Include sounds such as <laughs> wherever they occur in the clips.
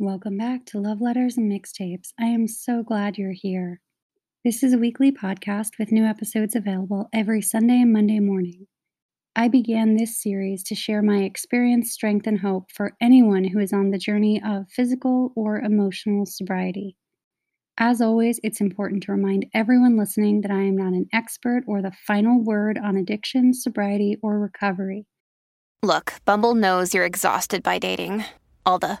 Welcome back to Love Letters and Mixtapes. I am so glad you're here. This is a weekly podcast with new episodes available every Sunday and Monday morning. I began this series to share my experience, strength, and hope for anyone who is on the journey of physical or emotional sobriety. As always, it's important to remind everyone listening that I am not an expert or the final word on addiction, sobriety, or recovery. Look, Bumble knows you're exhausted by dating. All the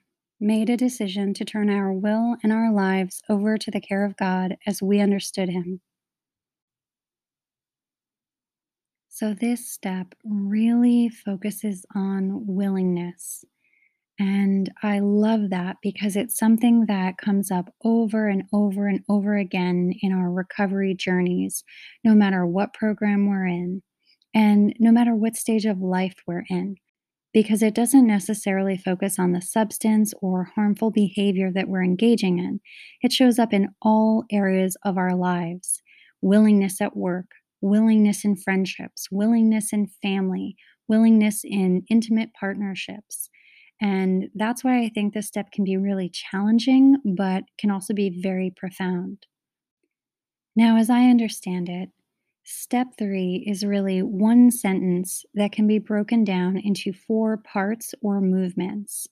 Made a decision to turn our will and our lives over to the care of God as we understood Him. So, this step really focuses on willingness. And I love that because it's something that comes up over and over and over again in our recovery journeys, no matter what program we're in and no matter what stage of life we're in, because it doesn't necessarily focus on the substance or harmful behavior that we're engaging in. It shows up in all areas of our lives willingness at work, willingness in friendships, willingness in family, willingness in intimate partnerships. And that's why I think this step can be really challenging, but can also be very profound. Now, as I understand it, step three is really one sentence that can be broken down into four parts or movements.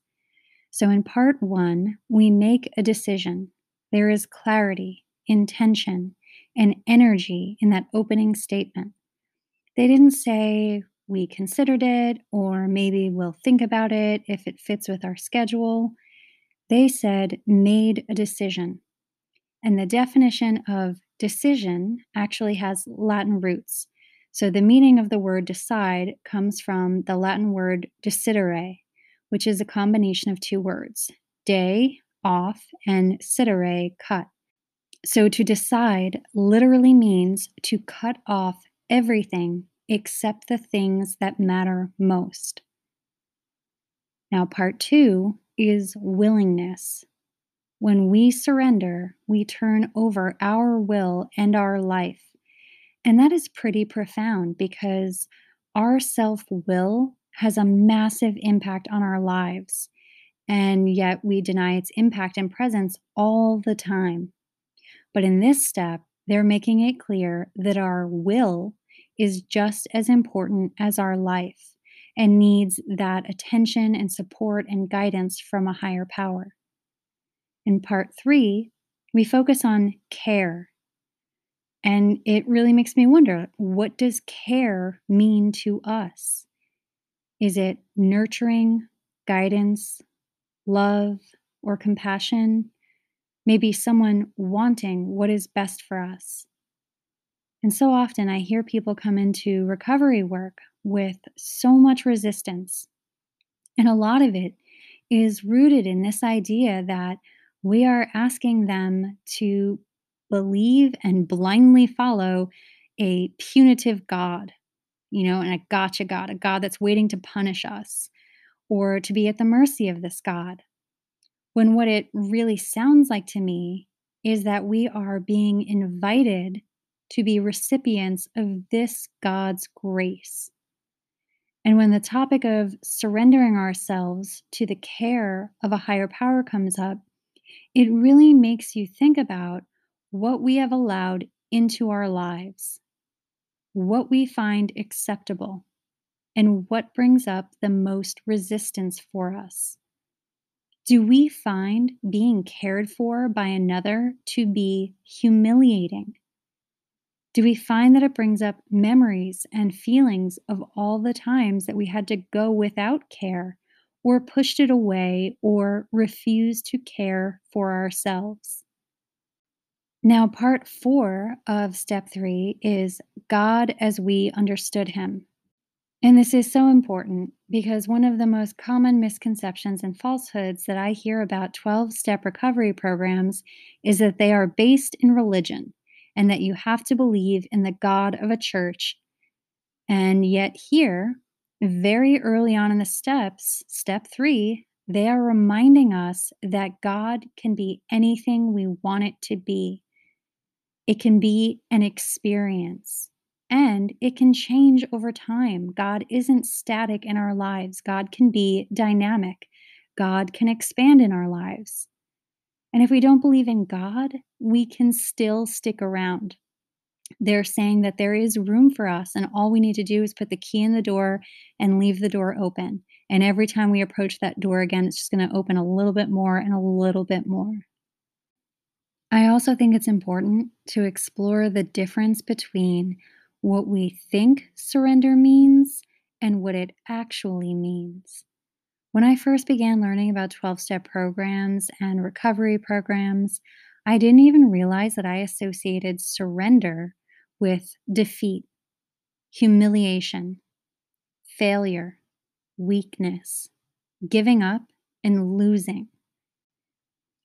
So, in part one, we make a decision. There is clarity, intention, and energy in that opening statement. They didn't say, we considered it, or maybe we'll think about it if it fits with our schedule. They said, made a decision. And the definition of decision actually has Latin roots. So the meaning of the word decide comes from the Latin word decidere, which is a combination of two words, de, off, and sidere, cut. So to decide literally means to cut off everything except the things that matter most. Now, part two is willingness. When we surrender, we turn over our will and our life. And that is pretty profound because our self will has a massive impact on our lives. And yet we deny its impact and presence all the time. But in this step, they're making it clear that our will is just as important as our life and needs that attention and support and guidance from a higher power. In part three, we focus on care. And it really makes me wonder what does care mean to us? Is it nurturing, guidance, love, or compassion? maybe someone wanting what is best for us. And so often I hear people come into recovery work with so much resistance. And a lot of it is rooted in this idea that we are asking them to believe and blindly follow a punitive God, you know, and a gotcha God, a God that's waiting to punish us, or to be at the mercy of this God. When what it really sounds like to me is that we are being invited to be recipients of this God's grace. And when the topic of surrendering ourselves to the care of a higher power comes up, it really makes you think about what we have allowed into our lives, what we find acceptable, and what brings up the most resistance for us. Do we find being cared for by another to be humiliating? Do we find that it brings up memories and feelings of all the times that we had to go without care, or pushed it away, or refused to care for ourselves? Now, part four of step three is God as we understood him. And this is so important because one of the most common misconceptions and falsehoods that I hear about 12 step recovery programs is that they are based in religion and that you have to believe in the God of a church. And yet, here, very early on in the steps, step three, they are reminding us that God can be anything we want it to be. It can be an experience and it can change over time. God isn't static in our lives, God can be dynamic, God can expand in our lives. And if we don't believe in God, we can still stick around. They're saying that there is room for us, and all we need to do is put the key in the door and leave the door open. And every time we approach that door again, it's just going to open a little bit more and a little bit more. I also think it's important to explore the difference between what we think surrender means and what it actually means. When I first began learning about 12 step programs and recovery programs, I didn't even realize that I associated surrender with defeat, humiliation, failure, weakness, giving up, and losing.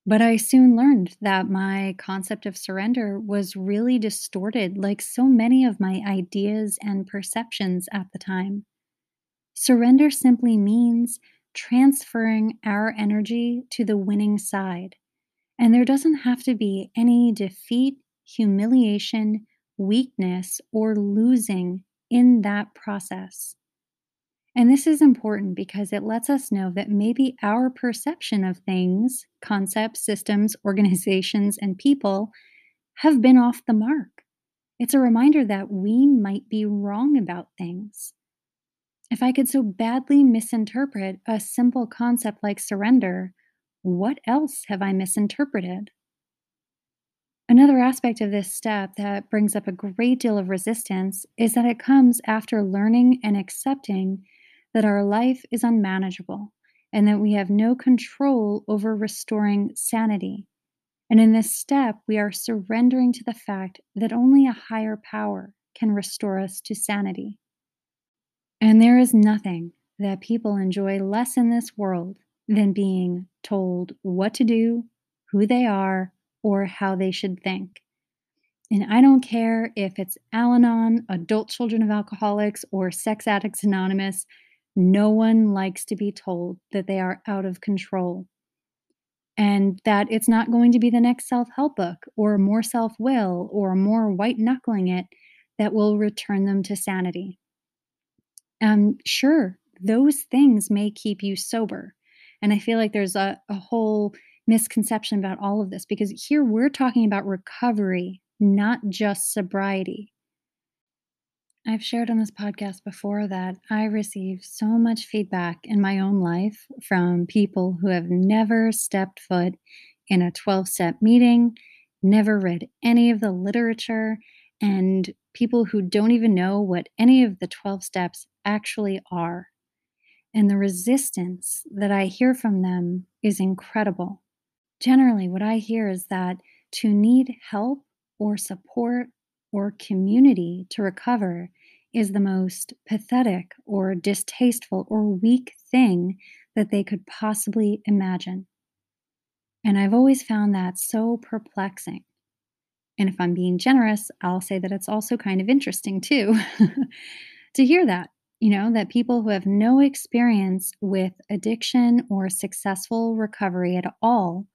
But I soon learned that my concept of surrender was really distorted, like so many of my ideas and perceptions at the time. Surrender simply means transferring our energy to the winning side. And there doesn't have to be any defeat, humiliation, weakness, or losing in that process. And this is important because it lets us know that maybe our perception of things, concepts, systems, <laughs> organizations, and people have been off the mark. It's a reminder that we might be wrong about things. If I could so badly misinterpret a simple concept like surrender, what else have I misinterpreted? Another aspect of this step that brings up a great deal of resistance is that it comes after learning and accepting that our life is unmanageable and that we have no control over restoring sanity. And in this step, we are surrendering to the fact that only a higher power can restore us to sanity. And there is nothing that people enjoy less in this world than being told what to do, who they are, or how they should think. And I don't care if it's Al Anon, Adult Children of Alcoholics, or Sex Addicts Anonymous, no one likes to be told that they are out of control and that it's not going to be the next self help book or more self will or more white knuckling it that will return them to sanity. Um, sure, those things may keep you sober. And I feel like there's a, a whole misconception about all of this because here we're talking about recovery, not just sobriety. I've shared on this podcast before that I receive so much feedback in my own life from people who have never stepped foot in a 12 step meeting, never read any of the literature, and people who don't even know what any of the 12 steps actually are. And the resistance that I hear from them is incredible. Generally, what I hear is that to need help or support or community to recover is the most pathetic or distasteful or weak thing that they could possibly imagine. And I've always found that so perplexing. And if I'm being generous, I'll say that it's also kind of interesting too <laughs> to hear that, you know, that people who have no experience with addiction or successful recovery at all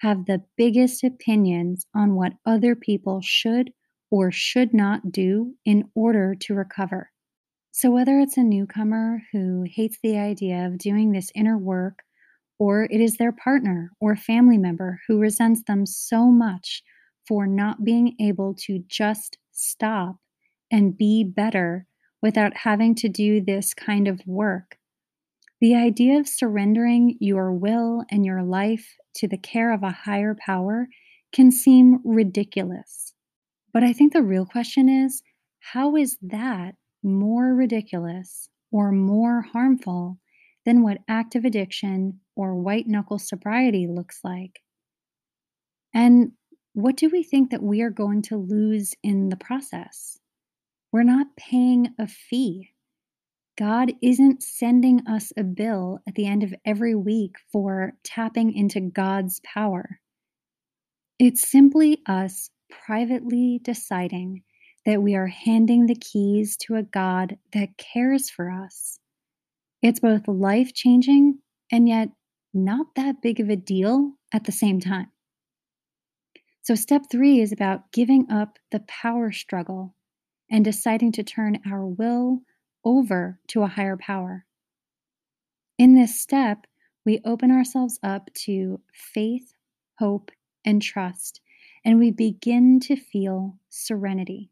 have the biggest opinions on what other people should or should not do in order to recover. So, whether it's a newcomer who hates the idea of doing this inner work, or it is their partner or family member who resents them so much for not being able to just stop and be better without having to do this kind of work. The idea of surrendering your will and your life to the care of a higher power can seem ridiculous. But I think the real question is how is that more ridiculous or more harmful than what active addiction or white knuckle sobriety looks like? And what do we think that we are going to lose in the process? We're not paying a fee. God isn't sending us a bill at the end of every week for tapping into God's power. It's simply us privately deciding that we are handing the keys to a God that cares for us. It's both life changing and yet not that big of a deal at the same time. So, step three is about giving up the power struggle and deciding to turn our will over to a higher power. In this step, we open ourselves up to faith, hope, and trust, and we begin to feel serenity.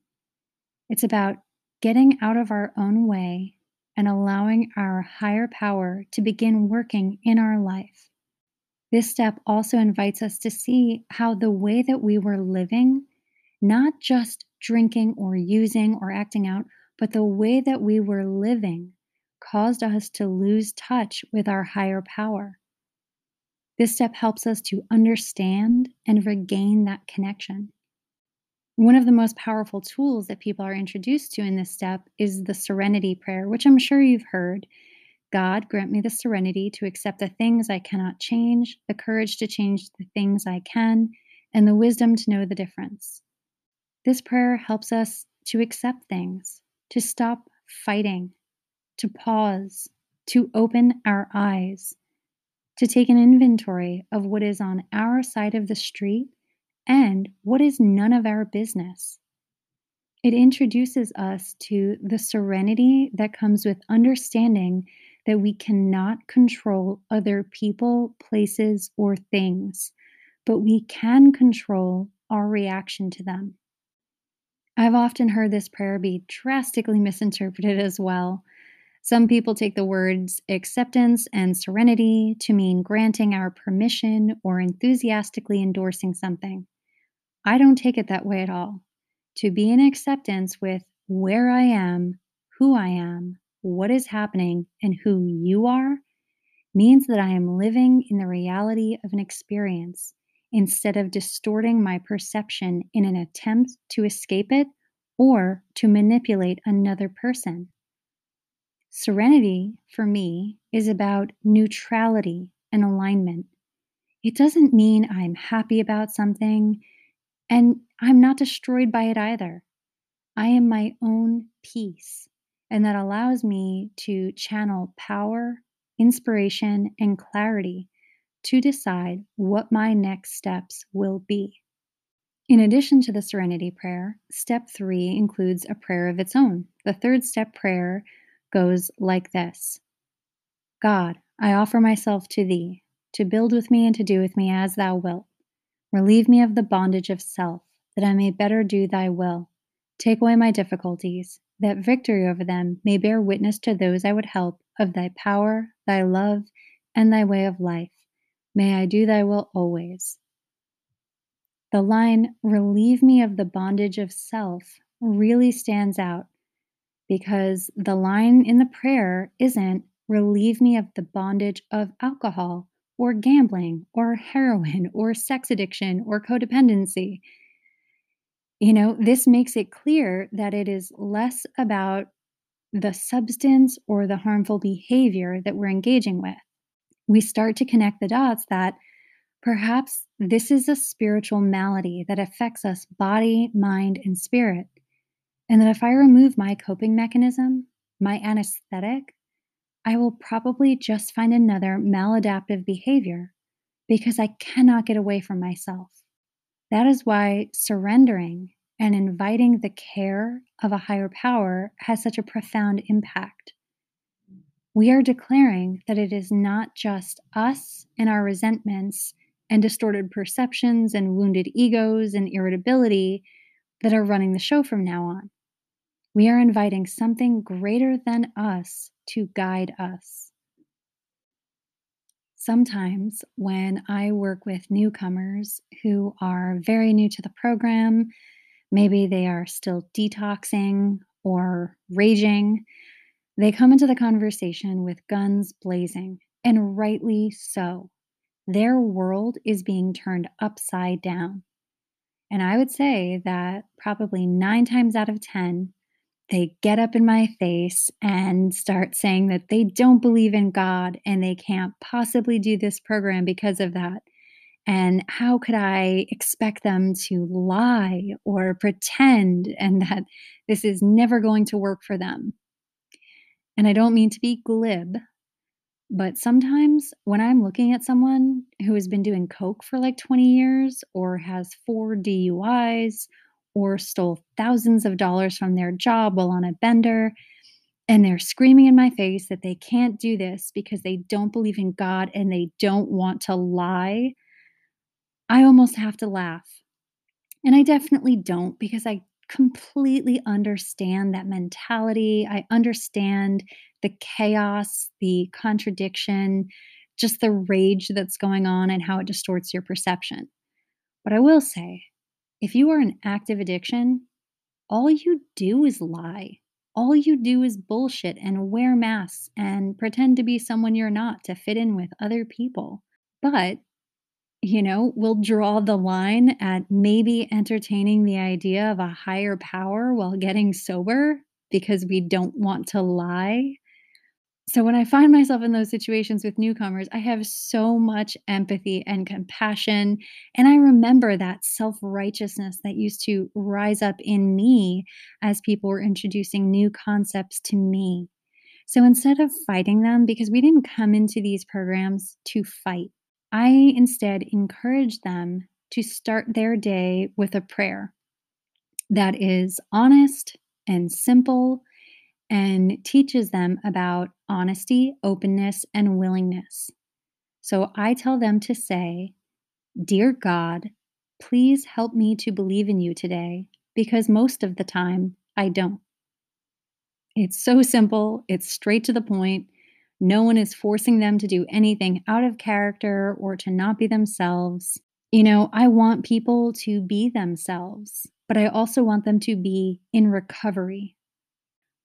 It's about getting out of our own way and allowing our higher power to begin working in our life. This step also invites us to see how the way that we were living, not just drinking or using or acting out, but the way that we were living caused us to lose touch with our higher power. This step helps us to understand and regain that connection. One of the most powerful tools that people are introduced to in this step is the serenity prayer, which I'm sure you've heard. God, grant me the serenity to accept the things I cannot change, the courage to change the things I can, and the wisdom to know the difference. This prayer helps us to accept things, to stop fighting, to pause, to open our eyes, to take an inventory of what is on our side of the street and what is none of our business. It introduces us to the serenity that comes with understanding that we cannot control other people, places, or things, but we can control our reaction to them. I've often heard this prayer be drastically misinterpreted as well. Some people take the words acceptance and serenity to mean granting our permission or enthusiastically endorsing something. I don't take it that way at all. To be in acceptance with where I am, who I am, what is happening, and who you are means that I am living in the reality of an experience instead of distorting my perception in an attempt to escape it or to manipulate another person. Serenity, for me, is about neutrality and alignment. It doesn't mean I'm happy about something and I'm not destroyed by it either. I am my own peace, and that allows me to channel power, inspiration, and clarity to decide what my next steps will be. In addition to the serenity prayer, step three includes a prayer of its own. The third step prayer goes like this God, I offer myself to thee, to build with me and to do with me as thou wilt. Relieve me of the bondage of self, that I may better do thy will. Take away my difficulties, that victory over them may bear witness to those I would help of thy power, thy love, and thy way of life. May I do thy will always. The line, relieve me of the bondage of self, really stands out because the line in the prayer isn't, relieve me of the bondage of alcohol or gambling or heroin or sex addiction or codependency. You know, this makes it clear that it is less about the substance or the harmful behavior that we're engaging with. We start to connect the dots that perhaps this is a spiritual malady that affects us body, mind, and spirit. And that if I remove my coping mechanism, my anesthetic, I will probably just find another maladaptive behavior because I cannot get away from myself. That is why surrendering and inviting the care of a higher power has such a profound impact. We are declaring that it is not just us and our resentments and distorted perceptions and wounded egos and irritability that are running the show from now on. We are inviting something greater than us to guide us. Sometimes, when I work with newcomers who are very new to the program, maybe they are still detoxing or raging, they come into the conversation with guns blazing, and rightly so. Their world is being turned upside down. And I would say that probably nine times out of 10, they get up in my face and start saying that they don't believe in God and they can't possibly do this program because of that. And how could I expect them to lie or pretend and that this is never going to work for them? And I don't mean to be glib, but sometimes when I'm looking at someone who has been doing Coke for like 20 years or has four DUIs or stole thousands of dollars from their job while on a bender, and they're screaming in my face that they can't do this because they don't believe in God and they don't want to lie, I almost have to laugh. And I definitely don't because I completely understand that mentality. I understand the chaos, the contradiction, just the rage that's going on and how it distorts your perception. But I will say, if you are an active addiction, all you do is lie. All you do is bullshit and wear masks and pretend to be someone you're not to fit in with other people. But you know, we'll draw the line at maybe entertaining the idea of a higher power while getting sober because we don't want to lie. So, when I find myself in those situations with newcomers, I have so much empathy and compassion. And I remember that self righteousness that used to rise up in me as people were introducing new concepts to me. So, instead of fighting them, because we didn't come into these programs to fight, I instead encourage them to start their day with a prayer that is honest and simple and teaches them about honesty, openness, and willingness. So I tell them to say, Dear God, please help me to believe in you today because most of the time I don't. It's so simple, it's straight to the point, no one is forcing them to do anything out of character or to not be themselves. You know, I want people to be themselves, but I also want them to be in recovery.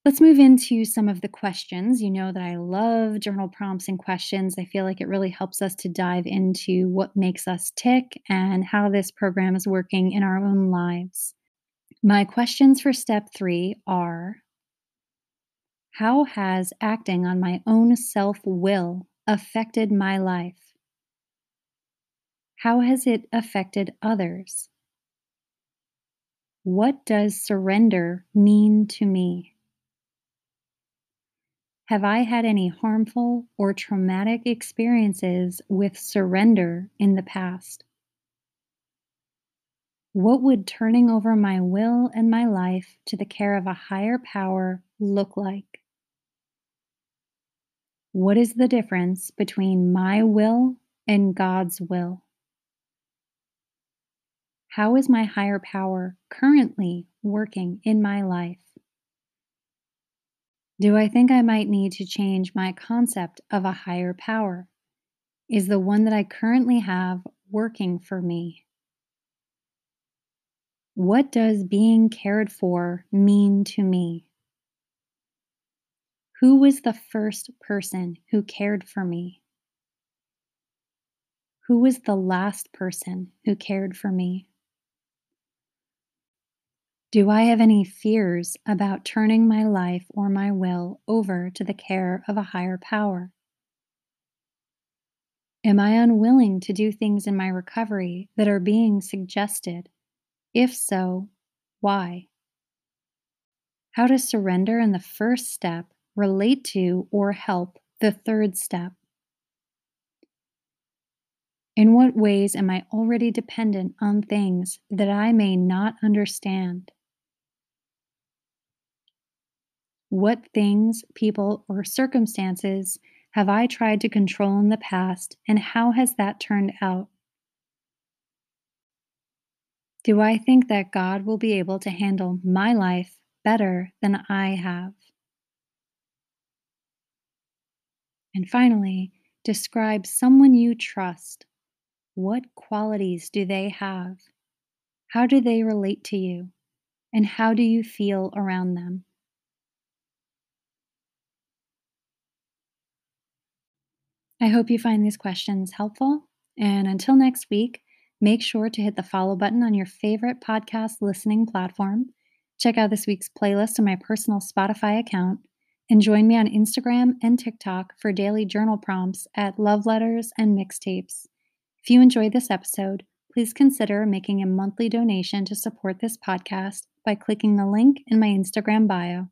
Let's move into some of the questions. You know that I love journal prompts and questions. I feel like it really helps us to dive into what makes us tick and how this program is working in our own lives. My questions for step three are how has acting on my own self will affected my life? How has it affected others? What does surrender mean to me? Have I had any harmful or traumatic experiences with surrender in the past? What would turning over my will and my life to the care of a higher power look like? What is the difference between my will and God's will? How is my higher power currently working in my life? Do I think I might need to change my concept of a higher power? Is the one that I currently have working for me? What does being cared for mean to me? Who was the first person who cared for me? Who was the last person who cared for me? Do I have any fears about turning my life or my will over to the care of a higher power? Am I unwilling to do things in my recovery that are being suggested? If so, why? How to surrender in the first step relate to, or help the third step? In what ways am I already dependent on things that I may not understand? What things, people, or circumstances have I tried to control in the past, and how has that turned out? Do I think that God will be able to handle my life better than I have? And finally, describe someone you trust. What qualities do they have? How do they relate to you? And how do you feel around them? I hope you find these questions helpful. And until next week, make sure to hit the follow button on your favorite podcast listening platform. Check out this week's playlist on my personal Spotify account and join me on Instagram and TikTok for daily journal prompts at Love Letters and Mixtapes. If you enjoyed this episode, please consider making a monthly donation to support this podcast by clicking the link in my Instagram bio.